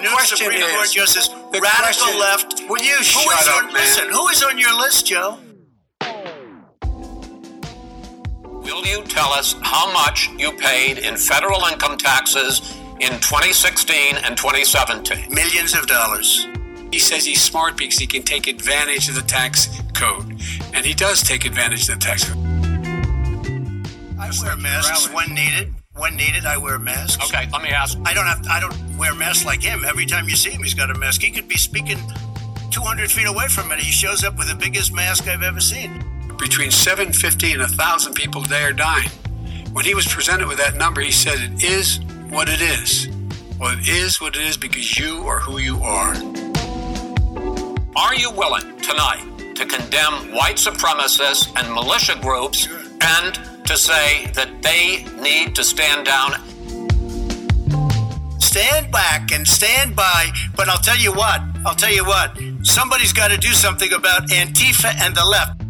the new question Supreme is, Court Justice, the radical question- left. Will you Who shut is up, on, man? Listen, who is on your list, Joe? Will you tell us how much you paid in federal income taxes in 2016 and 2017? Millions of dollars. He says he's smart because he can take advantage of the tax code. And he does take advantage of the tax code. I wear masks when needed. When needed, I wear masks. Okay, let me ask. I don't have. I don't wear masks like him. Every time you see him, he's got a mask. He could be speaking 200 feet away from it. He shows up with the biggest mask I've ever seen. Between 750 and 1,000 people a day are dying. When he was presented with that number, he said, It is what it is. Well, it is what it is because you are who you are. Are you willing tonight to condemn white supremacists and militia groups and to say that they need to stand down? Stand back and stand by. But I'll tell you what. I'll tell you what. Somebody's got to do something about Antifa and the left.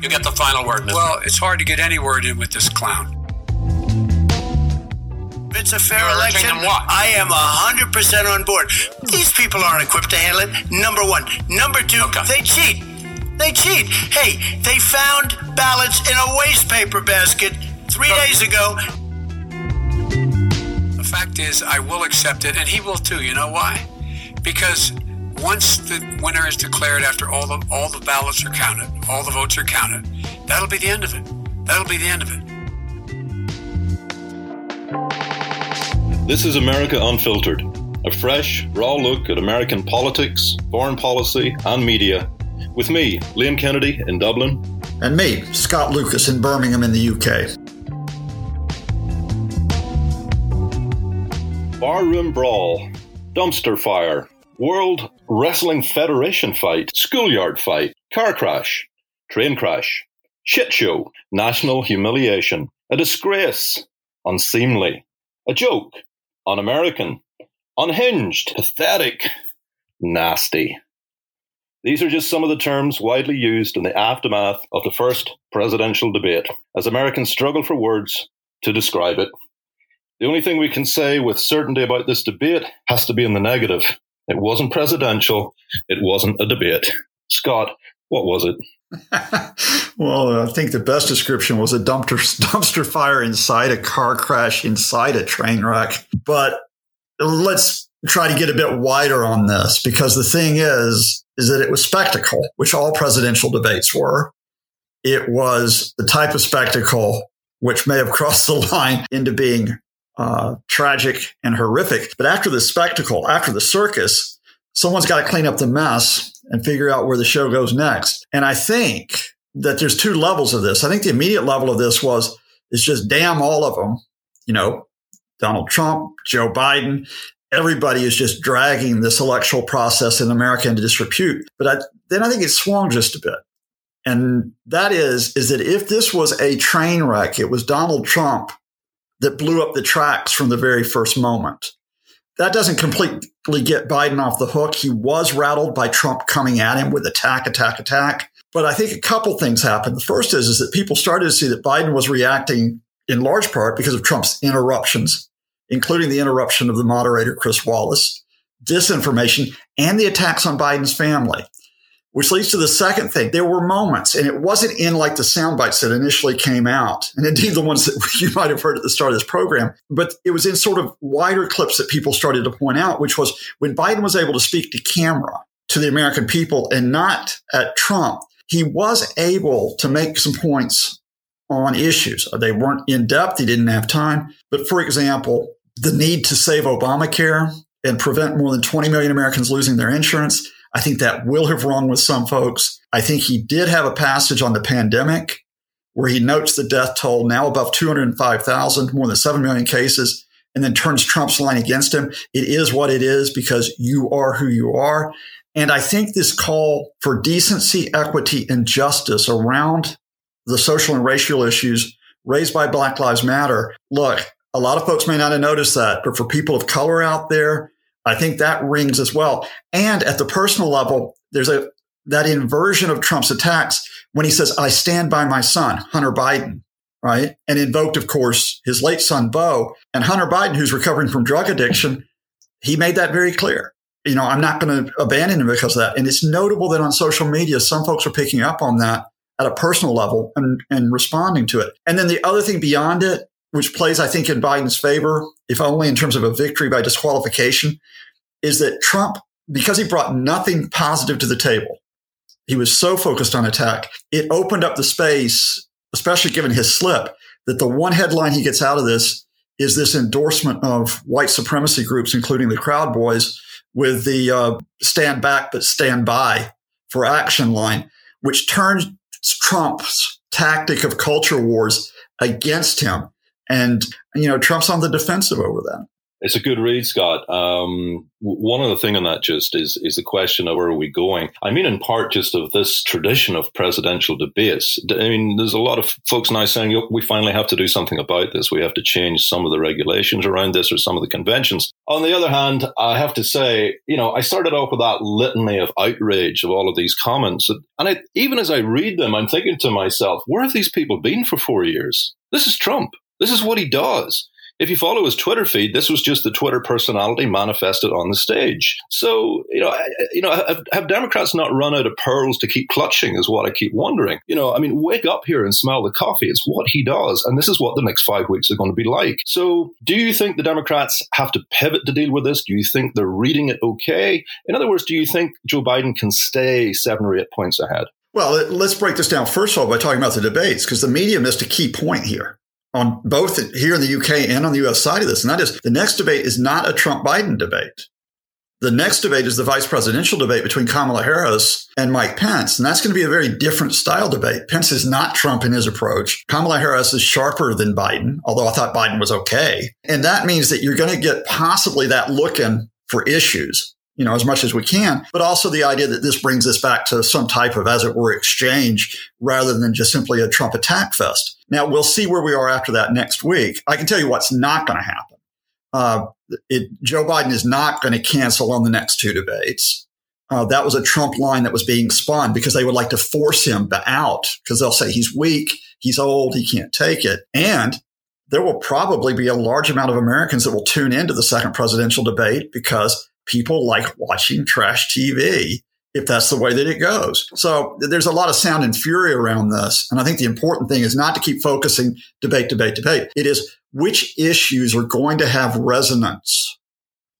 You get the final word, Mr. Well, it's hard to get any word in with this clown. If it's a fair You're election, what? I am 100% on board. These people aren't equipped to handle it. Number one. Number two, Okay. they cheat. They cheat. Hey, they found ballots in a waste paper basket three days ago. The fact is, I will accept it, and he will too. You know why? Because once the winner is declared, after all the all the ballots are counted, all the votes are counted, that'll be the end of it. That'll be the end of it. This is America Unfiltered, a fresh, raw look at American politics, foreign policy, and media. With me, Liam Kennedy in Dublin, And me, Scott Lucas in Birmingham in the UK. Barroom Brawl, Dumpster Fire, World Wrestling Federation Fight, Schoolyard Fight, Car Crash, Train Crash, Shit Show, National Humiliation, A Disgrace, Unseemly, A Joke, Un American, Unhinged, Pathetic, Nasty. These are just some of the terms widely used in the aftermath of the first presidential debate as Americans struggle for words to describe it. The only thing we can say with certainty about this debate has to be in the negative. It wasn't presidential. It wasn't a debate. Scott, what was it? well, I think the best description was a dumpster, dumpster fire inside a car crash, inside a train wreck. But let's try to get a bit wider on this because the thing is, is that it was spectacle, which all presidential debates were. It was the type of spectacle which may have crossed the line into being uh, tragic and horrific. But after the spectacle, after the circus, someone's got to clean up the mess and figure out where the show goes next. And I think that there's two levels of this. I think the immediate level of this was is just damn all of them. You know, Donald Trump, Joe Biden, everybody is just dragging this electoral process in America into disrepute. But I, then I think it swung just a bit. And that is, is that if this was a train wreck, it was Donald Trump that blew up the tracks from the very first moment. That doesn't completely get Biden off the hook. He was rattled by Trump coming at him with attack, attack, attack. But I think a couple things happened. The first is, is that people started to see that Biden was reacting in large part because of Trump's interruptions, including the interruption of the moderator, Chris Wallace, disinformation, and the attacks on Biden's family. Which leads to the second thing. There were moments, and it wasn't in like the sound bites that initially came out, and indeed the ones that you might have heard at the start of this program, but it was in sort of wider clips that people started to point out, which was when Biden was able to speak to camera to the American people and not at Trump, he was able to make some points on issues. They weren't in depth, he didn't have time. But for example, the need to save Obamacare and prevent more than 20 million Americans losing their insurance. I think that will have rung with some folks. I think he did have a passage on the pandemic where he notes the death toll now above 205,000, more than 7 million cases, and then turns Trump's line against him. It is what it is because you are who you are. And I think this call for decency, equity, and justice around the social and racial issues raised by Black Lives Matter. Look, a lot of folks may not have noticed that, but for people of color out there, I think that rings as well. And at the personal level, there's a that inversion of Trump's attacks when he says, I stand by my son, Hunter Biden. right? And invoked, of course, his late son, Beau, and Hunter Biden, who's recovering from drug addiction. He made that very clear. You know, I'm not going to abandon him because of that. And it's notable that on social media, some folks are picking up on that at a personal level and, and responding to it. And then the other thing beyond it, which plays, I think, in Biden's favor, if only in terms of a victory by disqualification, is that Trump, because he brought nothing positive to the table, he was so focused on attack, it opened up the space, especially given his slip, that the one headline he gets out of this is this endorsement of white supremacy groups, including the Proud Boys, with the uh, stand back but stand by for action line, which turns Trump's tactic of culture wars against him. And, you know, Trump's on the defensive over that. It's a good read, Scott. Um, one other thing on that just is is the question of where are we going? I mean, in part, just of this tradition of presidential debates. I mean, there's a lot of folks now saying we finally have to do something about this. We have to change some of the regulations around this or some of the conventions. On the other hand, I have to say, you know, I started off with that litany of outrage of all of these comments, and even as I read them, I'm thinking to myself, where have these people been for four years? This is Trump. This is what he does if you follow his Twitter feed, this was just the Twitter personality manifested on the stage. So, you know, you know, have, have, Democrats not run out of pearls to keep clutching? Is what I keep wondering. You know, I mean, wake up here and smell the coffee. It's what he does, and this is what the next five weeks are going to be like. So, do you think the Democrats have to pivot to deal with this? Do you think they're reading it okay? In other words, do you think Joe Biden can stay seven or eight points ahead? Well, let's break this down first of all by talking about the debates because the media missed a key point here on both here in the UK and on the US side of this. And that is the next debate is not a Trump Biden debate. The next debate is the vice presidential debate between Kamala Harris and Mike Pence. And that's going to be a very different style debate. Pence is not Trump in his approach. Kamala Harris is sharper than Biden, although I thought Biden was okay. And that means that you're going to get possibly that look in for issues you know, as much as we can, but also the idea that this brings us back to some type of, as it were, exchange rather than just simply a Trump attack fest. Now we'll see where we are after that next week. I can tell you what's not going to happen. Uh, it, Joe Biden is not going to cancel on the next two debates. Uh, that was a Trump line that was being spun because they would like to force him out because they'll say he's weak, he's old, he can't take it. And there will probably be a large amount of Americans that will tune into the second presidential debate because people like watching trash TV if that's the way that it goes. So there's a lot of sound and fury around this. And I think the important thing is not to keep focusing debate, debate, debate. It is which issues are going to have resonance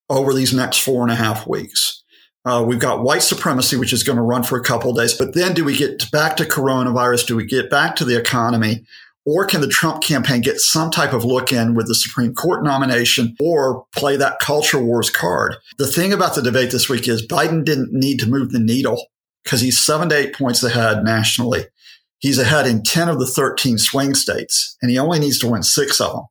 over these next four and a half weeks. Uh, we've got white supremacy, which is going to run for a couple days. But then do we get back to coronavirus? Do we get back to the economy? Or can the Trump campaign get some type of look in with the Supreme Court nomination or play that culture wars card? The thing about the debate this week is Biden didn't need to move the needle because he's seven to eight points ahead nationally. He's ahead in 10 of the 13 swing states, and he only needs to win six of them.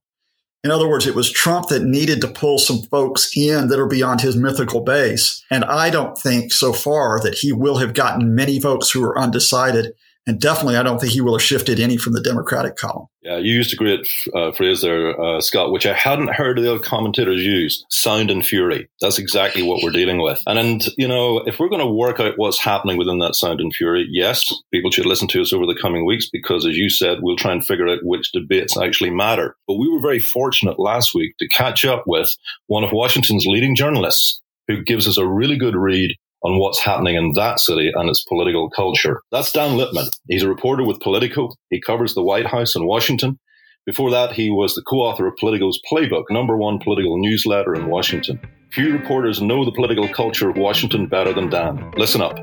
In other words, it was Trump that needed to pull some folks in that are beyond his mythical base. And I don't think so far that he will have gotten many folks who are undecided and definitely, I don't think he will have shifted any from the Democratic column. Yeah, you used a great uh, phrase there, uh, Scott, which I hadn't heard the other commentators use sound and fury. That's exactly what we're dealing with. And, and, you know, if we're going to work out what's happening within that sound and fury, yes, people should listen to us over the coming weeks because, as you said, we'll try and figure out which debates actually matter. But we were very fortunate last week to catch up with one of Washington's leading journalists who gives us a really good read on what's happening in that city and its political culture. That's Dan Lippman. He's a reporter with Politico. He covers the White House in Washington. Before that, he was the co-author of Politico's Playbook, number one political newsletter in Washington. Few reporters know the political culture of Washington better than Dan. Listen up.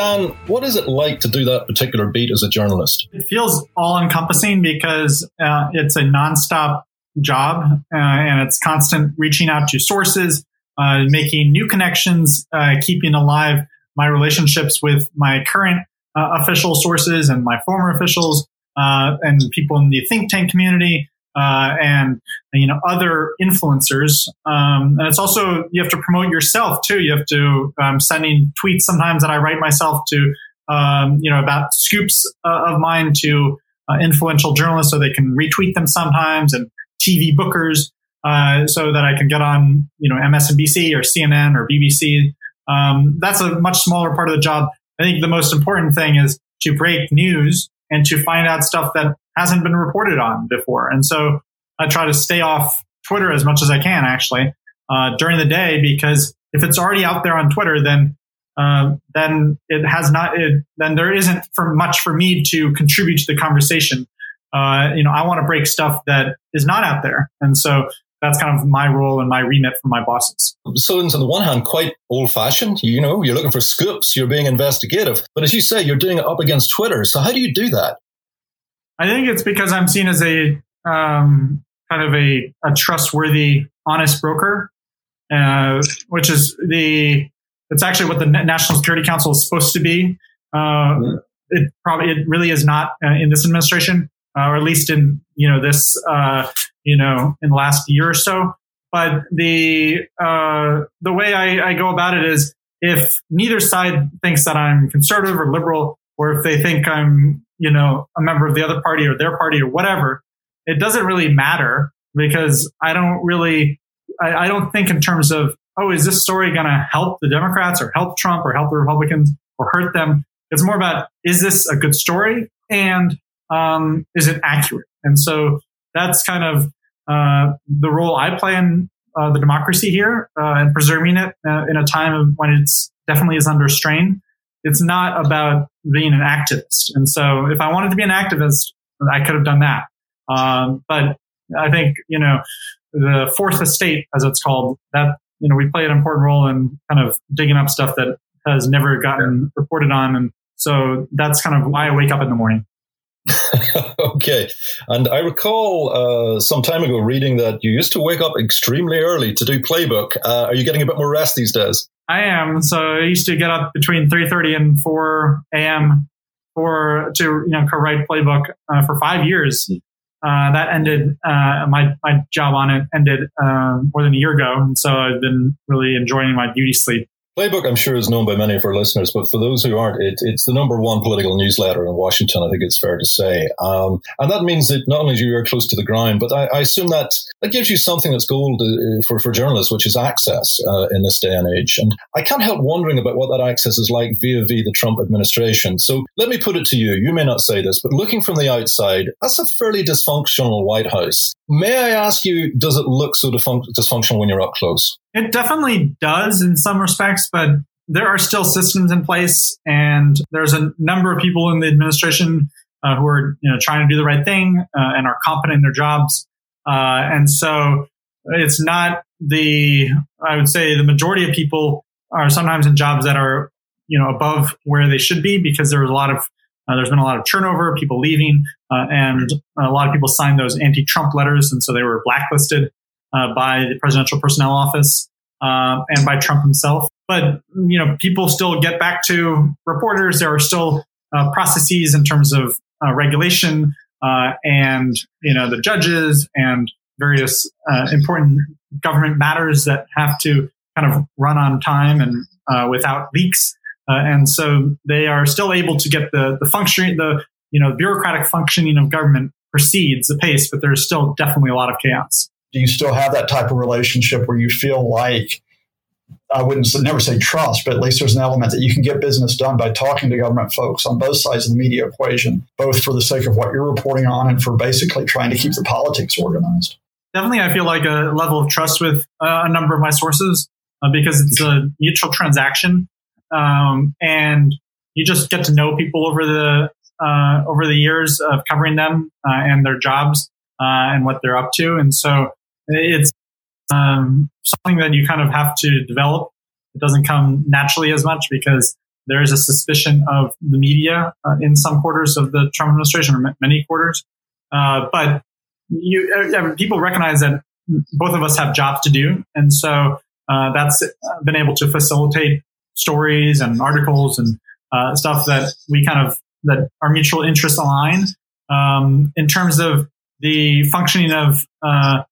Dan, what is it like to do that particular beat as a journalist? It feels all encompassing because uh, it's a nonstop job uh, and it's constant reaching out to sources, uh, making new connections, uh, keeping alive my relationships with my current uh, official sources and my former officials uh, and people in the think tank community uh, and you know other influencers. Um, and it's also you have to promote yourself too. You have to um, sending tweets sometimes that I write myself to um, you know about scoops uh, of mine to uh, influential journalists so they can retweet them sometimes and TV bookers. uh, so that I can get on, you know, MSNBC or CNN or BBC. Um, that's a much smaller part of the job. I think the most important thing is to break news and to find out stuff that hasn't been reported on before. And so I try to stay off Twitter as much as I can actually uh, during the day because if it's already out there on Twitter, then uh, then it has not. It, then there isn't for much for me to contribute to the conversation. Uh, you know, I want to break stuff that is not out there, and so that's kind of my role and my remit for my bosses. So, on the one hand, quite old fashioned. You know, you're looking for scoops, you're being investigative, but as you say, you're doing it up against Twitter. So, how do you do that? I think it's because I'm seen as a um, kind of a, a trustworthy, honest broker, uh, which is the it's actually what the National Security Council is supposed to be. Uh, it probably it really is not uh, in this administration, uh, or at least in you know this uh, you know in the last year or so. But the uh, the way I, I go about it is if neither side thinks that I'm conservative or liberal, or if they think I'm you know a member of the other party or their party or whatever, it doesn't really matter because I don't really I, I don't think in terms of oh, is this story going to help the Democrats or help Trump or help the Republicans or hurt them? It's more about is this a good story and um, is it accurate? And so that's kind of uh, the role I play in uh, the democracy here uh, and preserving it uh, in a time when it's definitely is under strain. It's not about being an activist. And so if I wanted to be an activist, I could have done that. Um, but I think, you know, the fourth estate, as it's called, that you know, we play an important role in kind of digging up stuff that has never gotten reported on. And so that's kind of why I wake up in the morning. okay. And I recall uh, some time ago reading that you used to wake up extremely early to do playbook. Uh, are you getting a bit more rest these days? I am. So I used to get up between 3.30 and 4 a.m. for to you know co-write playbook uh, for five years. Uh, that ended. Uh, my my job on it ended uh, more than a year ago, and so I've been really enjoying my beauty sleep. Playbook, I'm sure, is known by many of our listeners, but for those who aren't, it, it's the number one political newsletter in Washington. I think it's fair to say, um, and that means that not only do you are close to the ground, but I, I, assume that that gives you something that's gold uh, for for journalists, which is access uh, in this day and age. And I can't help wondering about what that access is like via via the Trump administration. So let me put it to you: you may not say this, but looking from the outside, that's a fairly dysfunctional White House. May I ask you, does it look so dysfunctional when you're up close? It definitely does in some respects, but there are still systems in place, and there's a number of people in the administration uh, who are you know trying to do the right thing uh, and are competent in their jobs. Uh, and so it's not the I would say the majority of people are sometimes in jobs that are you know above where they should be because there's a lot of uh, there's been a lot of turnover, people leaving, uh, and a lot of people signed those anti-Trump letters, and so they were blacklisted uh, by the Presidential Personnel Office uh, and by Trump himself. But you know, people still get back to reporters. There are still uh, processes in terms of uh, regulation uh, and you know the judges and various uh, important government matters that have to kind of run on time and without leaks. and so they are still able to get the the functioning the you know bureaucratic functioning of government proceeds apace, but there's still definitely a lot of chaos do you still have that type of relationship where you feel like I wouldn't never say trust, but at least there's an element that you can get business done by talking to government folks on both sides of the media equation, both for the sake of what you're reporting on and for basically trying to keep the politics organized. Definitely, I feel like a level of trust with uh, a number of my sources uh, because it's a mutual transaction, um, and you just get to know people over the uh, over the years of covering them uh, and their jobs uh, and what they're up to, and so it's um, something that you kind of have to develop. It doesn't come naturally as much because there is a suspicion of the media uh, in some quarters of the Trump administration, or many quarters. Uh, but you, uh, people recognize that both of us have jobs to do, and so uh, that's been able to facilitate stories and articles and uh, stuff that we kind of that our mutual interests align. Um, in terms of the functioning of uh,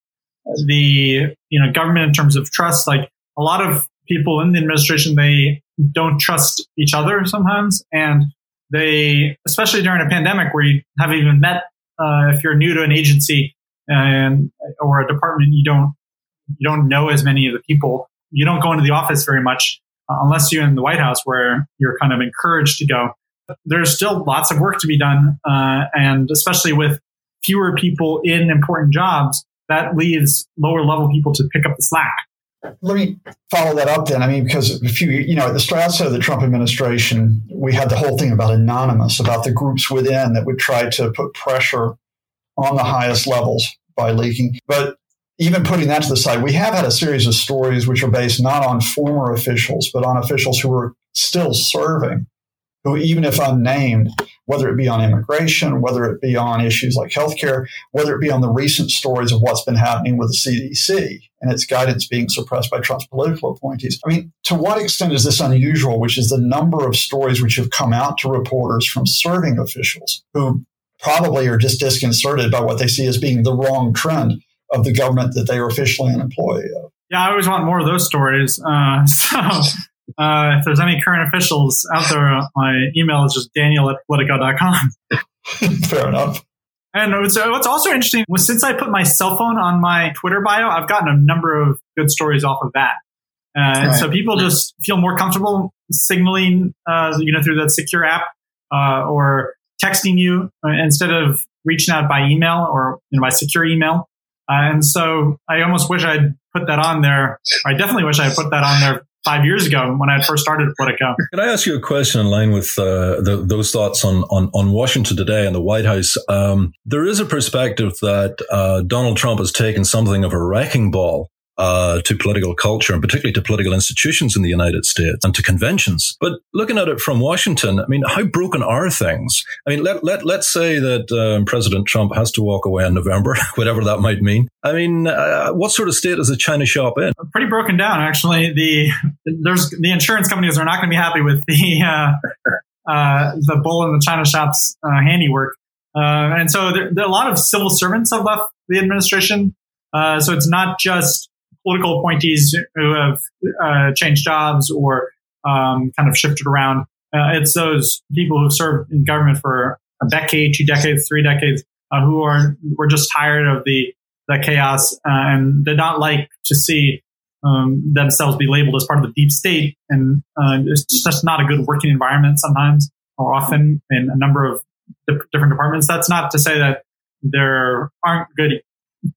the you know government in terms of trust. Like a lot of people in the administration, they don't trust each other sometimes, and they, especially during a pandemic where you haven't even met, uh, if you're new to an agency and or a department you don't you don't know as many of the people. You don't go into the office very much uh, unless you're in the White House where you're kind of encouraged to go. There's still lots of work to be done, uh, and especially with fewer people in important jobs, that leaves lower level people to pick up the slack. Let me follow that up then. I mean, because a few, you know, at the start of the Trump administration, we had the whole thing about anonymous, about the groups within that would try to put pressure on the highest levels by leaking. But even putting that to the side, we have had a series of stories which are based not on former officials, but on officials who are still serving, who, even if unnamed, whether it be on immigration, whether it be on issues like healthcare, whether it be on the recent stories of what's been happening with the CDC and its guidance being suppressed by Trump's political appointees. I mean, to what extent is this unusual, which is the number of stories which have come out to reporters from serving officials who probably are just disconcerted by what they see as being the wrong trend of the government that they are officially an employee of. Yeah, I always want more of those stories. Uh, so uh, if there's any current officials out there, my email is just daniel at politico.com. Fair enough. And what's, what's also interesting was since I put my cell phone on my Twitter bio, I've gotten a number of good stories off of that. Uh, right. And so people just feel more comfortable signaling, uh, you know, through that secure app uh, or texting you uh, instead of reaching out by email or you know, by secure email. Uh, and so I almost wish I'd put that on there. I definitely wish I had put that on there five years ago when I first started Politico. Can I ask you a question in line with uh, the, those thoughts on, on, on, Washington today and the White House? Um, there is a perspective that uh, Donald Trump has taken something of a wrecking ball uh, to political culture and particularly to political institutions in the United States and to conventions. But looking at it from Washington, I mean, how broken are things? I mean, let, let, let's say that um, President Trump has to walk away in November, whatever that might mean. I mean, uh, what sort of state is the China shop in? Pretty broken down, actually. The there's the insurance companies are not going to be happy with the uh, uh, the bull in the China shop's uh, handiwork. Uh, and so there, there, a lot of civil servants have left the administration. Uh, so it's not just political appointees who have uh, changed jobs or um, kind of shifted around. Uh, it's those people who've served in government for a decade, two decades, three decades, uh, who are were just tired of the the chaos uh, and did not like to see um, themselves be labeled as part of the deep state. And uh, it's just not a good working environment sometimes or often in a number of different departments. That's not to say that there aren't good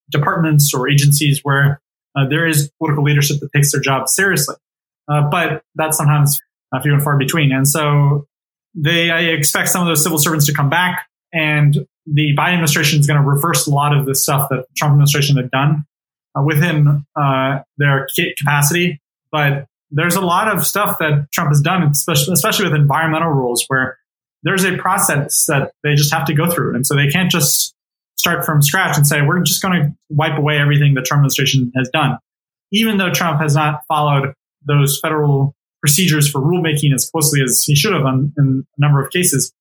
departments or agencies where uh, there is political leadership that takes their job seriously, uh, but that's sometimes few and far between. And so they, I expect some of those civil servants to come back, and the Biden administration is going to reverse a lot of the stuff that the Trump administration had done uh, within uh, their capacity. But there's a lot of stuff that Trump has done, especially, especially with environmental rules, where there's a process that they just have to go through, and so they can't just start from scratch and say, we're just going to wipe away everything the Trump administration has done. Even though Trump has not followed those federal procedures for rulemaking as closely as he should have on, in a number of cases,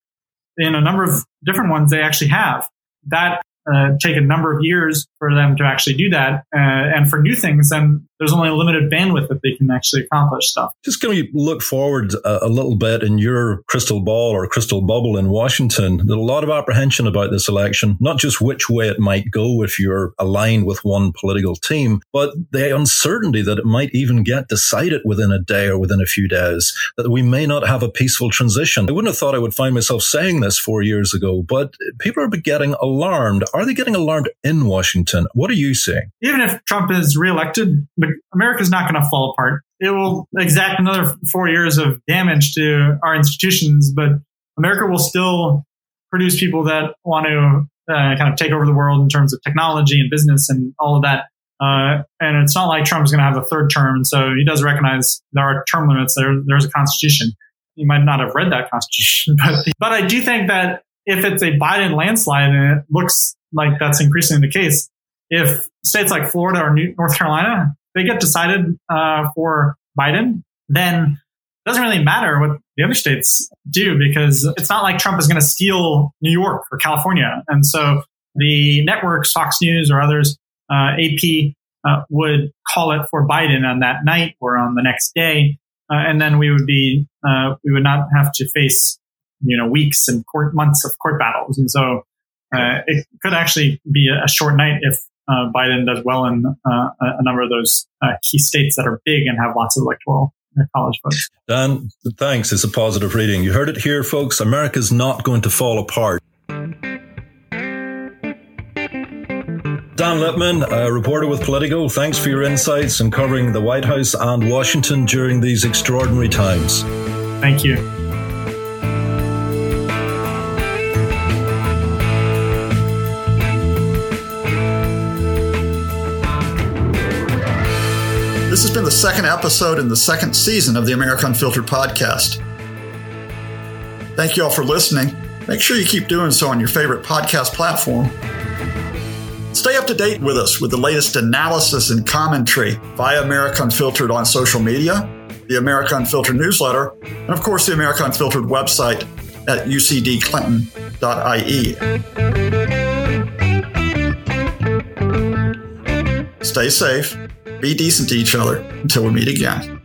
in a number of different ones, they actually have. That uh, take a number of years for them to actually do that. Uh, and for new things, then there's only a limited bandwidth that they can actually accomplish stuff. Just can we look forward a, a, little bit in your crystal ball or crystal bubble in Washington? There's a lot of apprehension about this election, not just which way it might go if you're aligned with one political team, but the uncertainty that it might even get decided within a day or within a few days, that we may not have a peaceful transition. I wouldn't have thought I would find myself saying this four years ago, but people are getting alarmed are they getting alarmed in Washington? What are you seeing? Even if Trump is reelected, America's not going to fall apart. It will exact another four years of damage to our institutions, but America will still produce people that want to uh, kind of take over the world in terms of technology and business and all of that. Uh, and it's not like Trump's going to have a third term. And so he does recognize there are term limits. There, there's a constitution. He might not have read that constitution, but, but I do think that if it's a Biden landslide and it looks like that's increasingly the case. If states like Florida or New- North Carolina, they get decided uh, for Biden, then it doesn't really matter what the other states do because it's not like Trump is going to steal New York or California. And so the networks, Fox News or others, uh, AP, uh, would call it for Biden on that night or on the next day. Uh, and then we would be, uh, we would not have to face, you know, weeks and court months of court battles. And so uh, it could actually be a, short night if uh, Biden does well in uh, a number of those uh, key states that are big and have lots of electoral uh, college votes. Dan, thanks. It's a positive reading. You heard it here, folks. America's not going to fall apart. Dan Lippman, a reporter with Politico, thanks for your insights in covering the White House and Washington during these extraordinary times. Thank you. This has been the second episode in the second season of the America Unfiltered podcast. Thank you all for listening. Make sure you keep doing so on your favorite podcast platform. Stay up to date with us with the latest analysis and commentary via America Unfiltered on social media, the America Unfiltered newsletter, and of course the America Unfiltered website at ucdclinton.ie. Stay safe be decent to each other until we meet again.